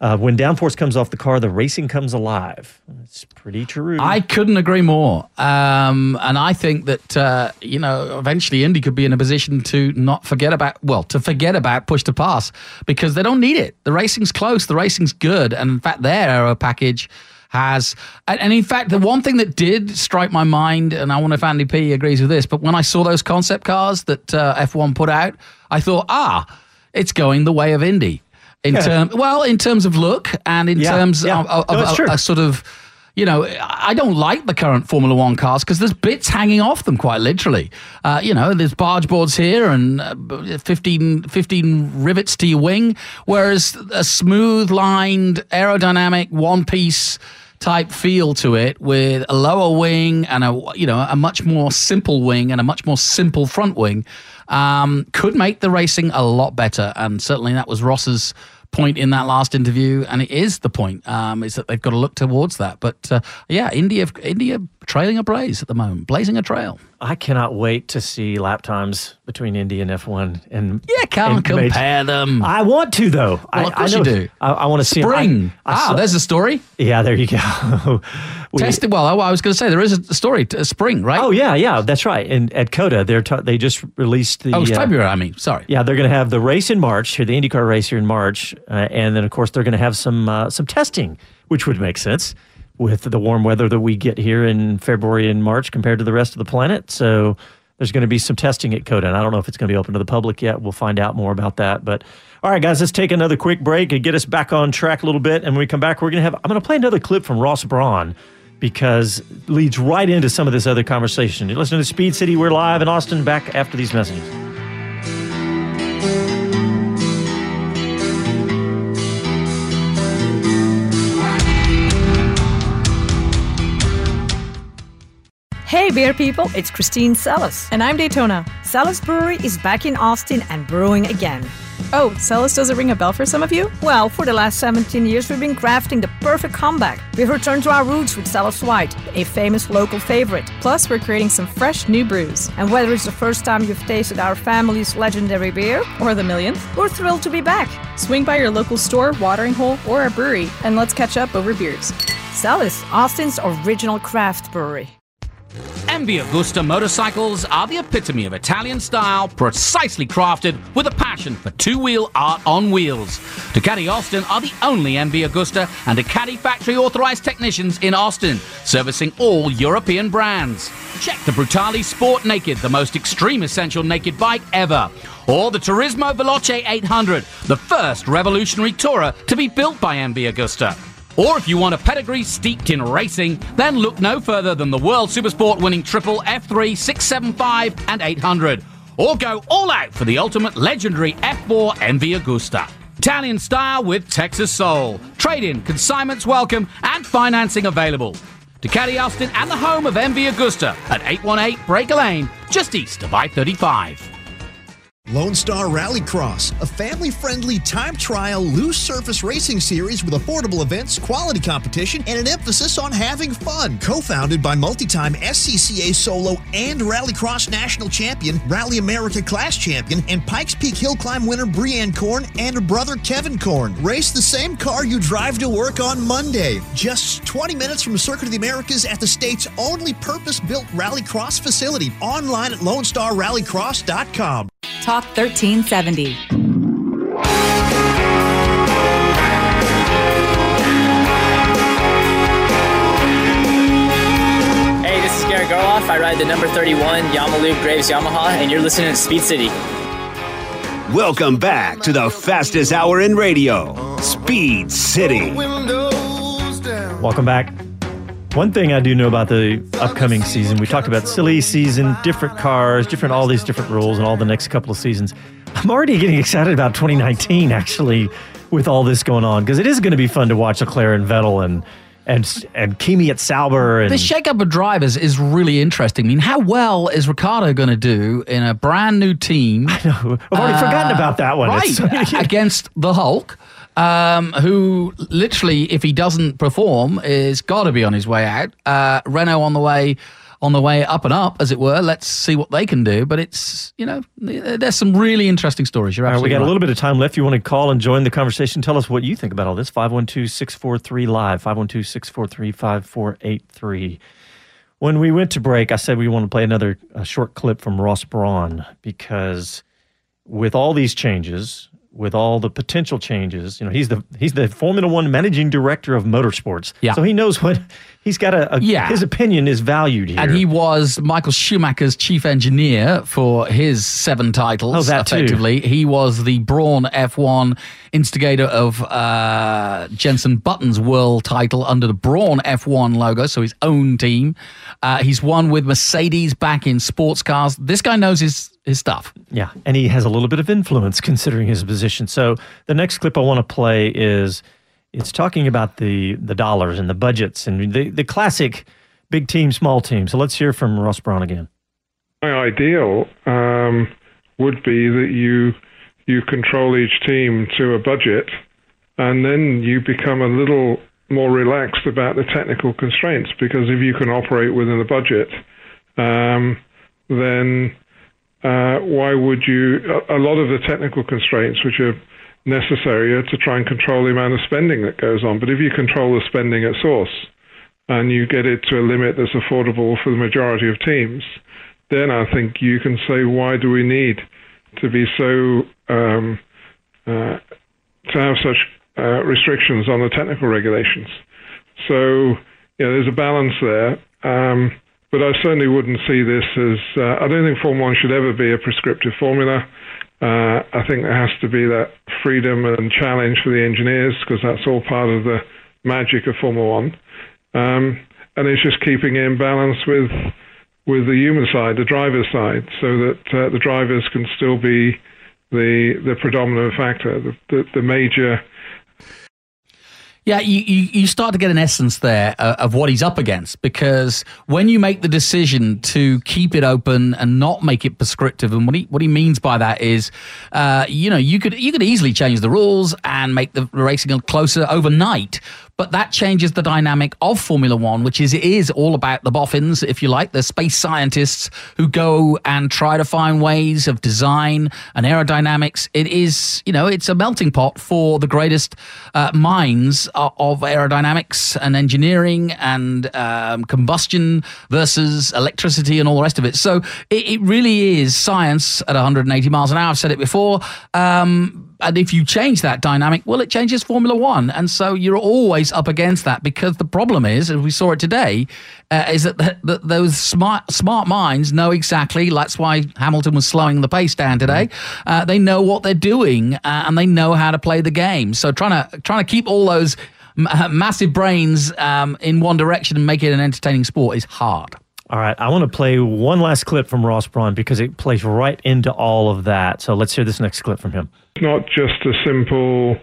uh, when downforce comes off the car, the racing comes alive. It's pretty true. I couldn't agree more. Um, and I think that, uh, you know, eventually Indy could be in a position to not forget about, well, to forget about push to pass because they don't need it. The racing's close, the racing's good. And in fact, their aero package has, and, in fact, the one thing that did strike my mind, and I wonder if Andy P agrees with this, but when I saw those concept cars that uh, F1 put out, I thought, ah, it's going the way of Indy. In Yeah. term, well, in terms of look and in Yeah, terms yeah. of, of, No, it's of true. a, a sort of you know, I don't like the current Formula One cars because there's bits hanging off them quite literally. Uh, you know, there's barge boards here and uh, 15, 15 rivets to your wing, whereas a smooth lined, aerodynamic, one piece type feel to it with a lower wing and a you know a much more simple wing and a much more simple front wing um, could make the racing a lot better and certainly that was Ross's point in that last interview, and it is the point um, is that they've got to look towards that. But uh, yeah, India, India trailing a blaze at the moment, blazing a trail. I cannot wait to see lap times between Indy and F1. And yeah, can't and compare them. I want to though. Well, I, of course I you do. I, I want to see Spring. I ah, saw- there's a story. Yeah, there you go. We- Tested. Well, I, was going to say there is a story. To, spring, right? Oh yeah, yeah, that's right. And at COTA, they're ta- they just released the Oh, it's uh, February. I mean, sorry. Yeah, they're going to have the race in March here, the IndyCar race here in March, uh, and then of course they're going to have some uh, some testing, which would make sense with the warm weather that we get here in February and March compared to the rest of the planet. So there's going to be some testing at COTA. And I don't know if it's going to be open to the public yet. We'll find out more about that. But all right, guys, let's take another quick break and get us back on track a little bit. And when we come back, we're going to have, I'm going to play another clip from Ross Braun because leads right into some of this other conversation. You're listening to Speed City. We're live in Austin, back after these messages. Hey, beer people, it's Christine Celis. And I'm Daytona. Celis Brewery is back in Austin and brewing again. Oh, Celis doesn't ring a bell for some of you? Well, for the last 17 years, we've been crafting the perfect comeback. We've returned to our roots with Celis White, a famous local favorite. Plus, we're creating some fresh new brews. And whether it's the first time you've tasted our family's legendary beer, or the millionth, we're thrilled to be back. Swing by your local store, watering hole, or our brewery, and let's catch up over beers. Celis, Austin's original craft brewery. MV Agusta motorcycles are the epitome of Italian style, precisely crafted with a passion for two-wheel art on wheels. Ducati Austin are the only MV Agusta and Ducati factory authorized technicians in Austin, servicing all European brands. Check the Brutale Sport Naked, the most extreme essential naked bike ever. Or the Turismo Veloce 800, the first revolutionary tourer to be built by MV Agusta. Or if you want a pedigree steeped in racing, then look no further than the World Supersport winning triple F3, 675, and 800. Or go all out for the ultimate legendary F4 MV Agusta. Italian style with Texas soul. Trade in, consignments welcome, and financing available. Ducati Austin and the home of MV Agusta at 818 Breaker Lane, just east of I 35. Lone Star Rallycross, a family friendly time trial loose surface racing series with affordable events, quality competition, and an emphasis on having fun. Co founded by multi time SCCA solo and Rallycross national champion, Rally America class champion, and Pikes Peak Hill Climb winner Brianne Korn and her brother Kevin Korn. Race the same car you drive to work on Monday. Just 20 minutes from Circuit of the Americas at the state's only purpose built Rallycross facility. Online at LoneStarRallycross.com. Talk 1370. Hey, this is Garrett Gerloff. I ride the number 31 Yamalube Graves Yamaha, and you're listening to Speed City. Welcome back to the fastest hour in radio, Speed City. Welcome back. One thing I do know about the upcoming season, we talked about silly season, different cars, different all these different rules, and all the next couple of seasons. I'm already getting excited about 2019, actually, with all this going on, because it is going to be fun to watch Leclerc and Vettel and and and Kimi at Sauber. And the shakeup of drivers is really interesting. I mean, how well is Ricciardo going to do in a brand new team? I know. I've already uh, forgotten about that one. Right against the Hulk um, who literally, if he doesn't perform, is got to be on his way out. Uh, Renault on the way on the way up and up, as it were. Let's see what they can do. But it's, you know, there's some really interesting stories. You're absolutely right, We got right. a little bit of time left. You want to call and join the conversation, tell us what you think about all this. 512 643 Live, 512 643 5483. When we went to break, I said we want to play another short clip from Ross Brawn because with all these changes, with all the potential changes. You know, he's the he's the Formula One managing director of motorsports. Yeah. So he knows what he's got a, a yeah. his opinion is valued here. And he was Michael Schumacher's chief engineer for his seven titles. Oh, that effectively. Too. He was the Brawn F1 instigator of uh, Jenson Button's world title under the Brawn F1 logo, so his own team. Uh, he's won with Mercedes back in sports cars. This guy knows his his stuff. Yeah, and he has a little bit of influence considering his position. So the next clip I want to play is it's talking about the the dollars and the budgets and the the classic big team, small team. So let's hear from Ross Brawn again. My ideal um, would be that you you control each team to a budget, and then you become a little more relaxed about the technical constraints. Because if you can operate within the budget, um, then uh, why would you? A, a, lot of the technical constraints, which are necessary, to try and control the amount of spending that goes on. But if you control the spending at source and you get it to a limit that's affordable for the majority of teams, then I think you can say, why do we need to be so um, uh, to have such uh, restrictions on the technical regulations? So, there's a balance there. Um, but I certainly wouldn't see this as. Uh, I don't think Formula One should ever be a prescriptive formula. Uh, I think there has to be that freedom and challenge for the engineers because that's all part of the magic of Formula One. Um, and it's just keeping in balance with with the human side, the driver's side, so that uh, the drivers can still be the the predominant factor, the, the, the major yeah, you, you, you, start to get an essence there uh, of what he's up against because when you make the decision to keep it open and not make it prescriptive, and what he what he means by that is, uh, you know, you could you could easily change the rules and make the racing closer overnight but that changes the dynamic of Formula One, which is it is all about the boffins, if you like, the space scientists who go and try to find ways of design and aerodynamics. It is, you know, it's a melting pot for the greatest uh, minds of aerodynamics and engineering and um, combustion versus electricity and all the rest of it. So it, it, really is science at 180 miles an hour. I've said it before. Um, and if you change that dynamic, well, it changes Formula One. And so you're always up against that because the problem is, as we saw it today, uh, is that, the, that those smart smart minds know exactly. That's why Hamilton was slowing the pace down today. Uh, they know what they're doing uh, and they know how to play the game. So trying to trying to keep all those massive brains um, in one direction and make it an entertaining sport is hard. All right, I want to play one last clip from Ross Brawn because it plays right into all of that. So let's hear this next clip from him. It's not just a simple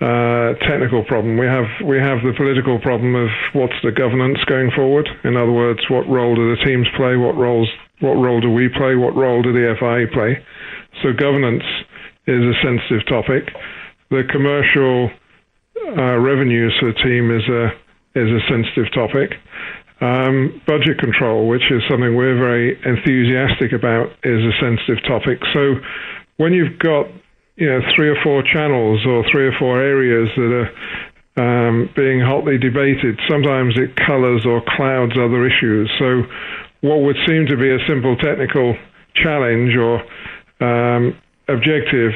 uh, technical problem. We have we have the political problem of what's the governance going forward. In other words, what role do the teams play? What roles? What role do we play? What role do the FIA play? So governance is a sensitive topic. The commercial uh, revenues for the team is a is a sensitive topic. Um, budget control, which is something we're very enthusiastic about, is a sensitive topic. So when you've got you know three or four channels or three or four areas that are um, being hotly debated, sometimes it colours or clouds other issues. So what would seem to be a simple technical challenge or um, objective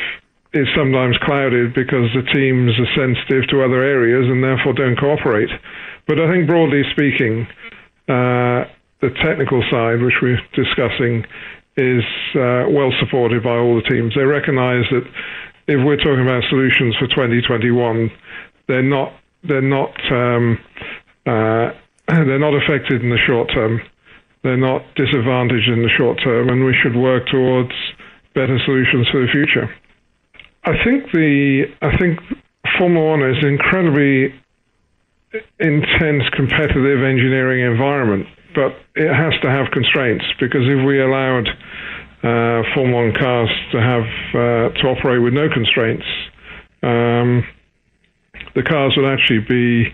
is sometimes clouded because the teams are sensitive to other areas and therefore don't cooperate. But I think broadly speaking, uh, the technical side, which we're discussing, is uh, well supported by all the teams. They recognise that if we're talking about solutions for 2021, they're not they're not um, uh, they're not affected in the short term. They're not disadvantaged in the short term, and we should work towards better solutions for the future. I think the I think Formula One is incredibly intense competitive engineering environment, but it has to have constraints because if we allowed uh, Formula One cars to have uh, to operate with no constraints, um, the cars would actually be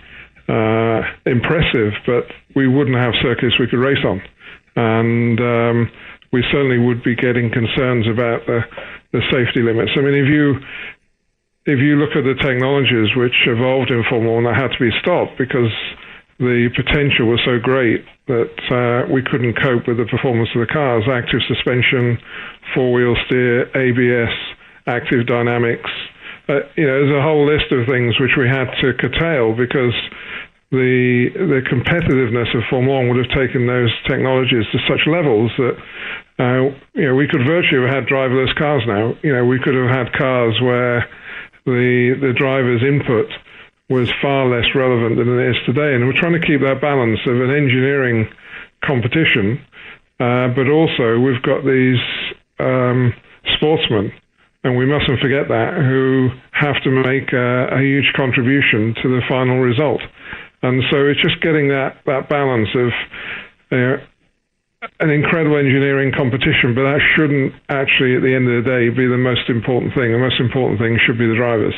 uh, impressive, but we wouldn't have circuits we could race on, and um, we certainly would be getting concerns about the, the safety limits. I mean, if you if you look at the technologies which evolved in Formula One, that had to be stopped because the potential was so great that uh, we couldn't cope with the performance of the cars. Active suspension, four-wheel steer, ABS, active dynamics. Uh, you know, there's a whole list of things which we had to curtail because the the competitiveness of Formula One would have taken those technologies to such levels that uh, you know we could virtually have had driverless cars now. You know, we could have had cars where the the driver's input was far less relevant than it is today. And we're trying to keep that balance of an engineering competition, uh, but also we've got these um, sportsmen, and we mustn't forget that, who have to make a, a huge contribution to the final result. And so it's just getting that, that balance of uh, an incredible engineering competition, but that shouldn't actually, at the end of the day, be the most important thing. The most important thing should be the drivers.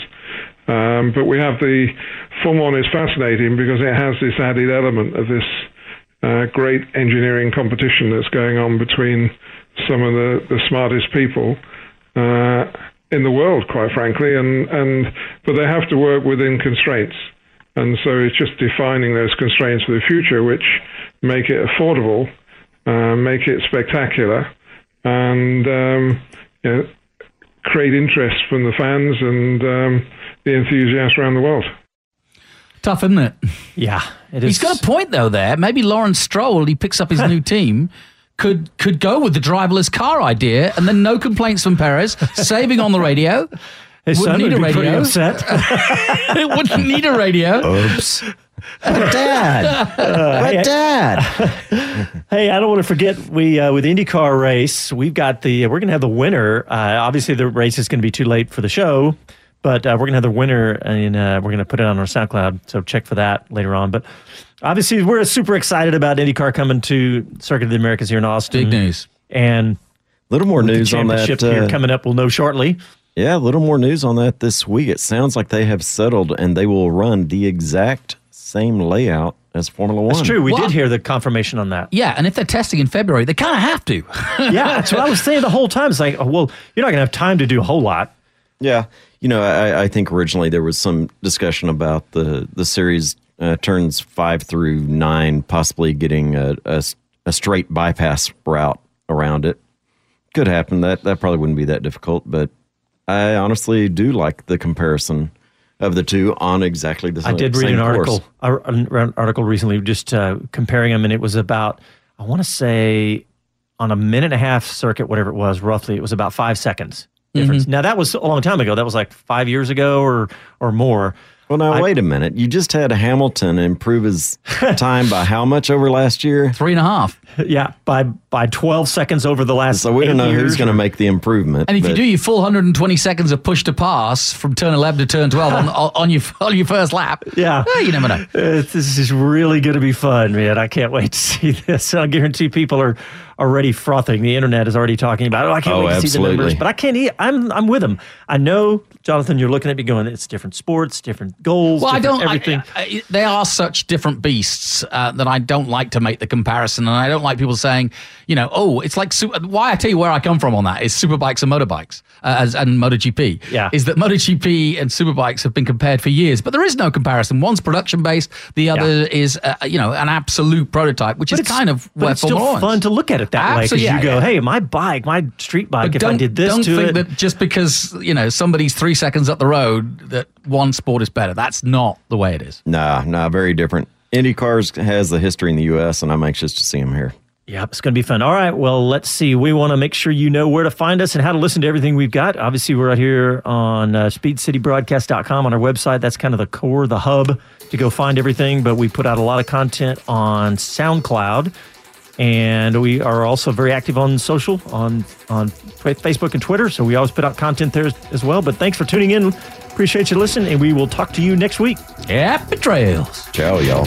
Um, but we have the Formula One is fascinating because it has this added element of this uh, great engineering competition that's going on between some of the, the smartest people uh, in the world, quite frankly, and, and but they have to work within constraints. And so it's just defining those constraints for the future, which make it affordable uh, make it spectacular, and um, you know, create interest from the fans and um, the enthusiasts around the world. tough, isn't it? Yeah, it He's got a point though. There, maybe Lawrence Stroll, he picks up his new team, could could go with the driverless car idea, and then no complaints from Perez, saving on the radio. His wouldn't son need would a be pretty radio. upset. it wouldn't need a radio. Oops. But dad, but hey, dad. Hey, I don't want to forget we uh, with the IndyCar race, we've got the we're going to have the winner. Uh, obviously, the race is going to be too late for the show, but uh, we're going to have the winner and uh, we're going to put it on our SoundCloud. So check for that later on. But obviously, we're super excited about IndyCar coming to Circuit of the Americas here in Austin. Big news. And a little more news on that. championship here uh, coming up. We'll know shortly. Yeah, a little more news on that this week. It sounds like they have settled and they will run the exact same layout as Formula One. That's true. We Well- did hear the confirmation on that. Yeah, and if they're testing in February, they kind of have to. yeah, that's what I was saying the whole time. It's like, oh, well, you're not going to have time to do a whole lot. Yeah, you know, I, I think originally there was some discussion about the the series uh, turns five through nine possibly getting a a straight bypass route around it. Could happen. That that probably wouldn't be that difficult, but I honestly do like the comparison of the two on exactly the same. I did read an article, a- an article recently, just uh, comparing them, and it was about, I want to say, on a minute and a half circuit, whatever it was, roughly, it was about five seconds difference. Mm-hmm. Now that was a long time ago. That was like five years ago or or more. Well, now wait a minute. You just had Hamilton improve his time by how much over last year? Three and a half. Yeah, by by twelve seconds over the last. So we don't eight know who's going to make the improvement. And if you do your full 120 seconds of push to pass from turn 11 to turn 12 on, on your on your first lap, Yeah. you never know. Uh, this is really going to be fun, man. I can't wait to see this. I guarantee people are already frothing. The internet is already talking about it. Oh, I can't Oh, wait to see the numbers. But I can't. e- I'm I'm with them. I know, Jonathan. You're looking at me going, it's different sports, different goals. Well, I don't. I- Everything. I- they are such different beasts uh, that I don't like to make the comparison, and I don't like people saying, you know, oh, it's like. Su- Why I tell you where I come from on that is superbikes and motorbikes, uh, as and MotoGP. Yeah. is that MotoGP and superbikes have been compared for years, but there is no comparison. One's production based, the other is, uh, you know, an absolute prototype, which But is kind of but where it's still fun to look at it that way because Absolutely, you yeah, go, yeah. "Hey, my bike, my street bike. But if don't, I did this don't to think it, that just because you know somebody's three seconds up the road that one sport is better. That's not the way it is. Nah, nah, very different. IndyCars has the history in the U.S., and I'm anxious to see them here. Yeah, it's going to be fun. All right. Well, let's see. We want to make sure you know where to find us and how to listen to everything we've got. Obviously, we're out here on uh, speedcitybroadcast.com on our website. That's kind of the core, the hub to go find everything. But we put out a lot of content on SoundCloud. And we are also very active on social, on, on Facebook and Twitter. So we always put out content there as, as well. But thanks for tuning in. Appreciate you listening. And we will talk to you next week. Happy trails. Ciao, y'all.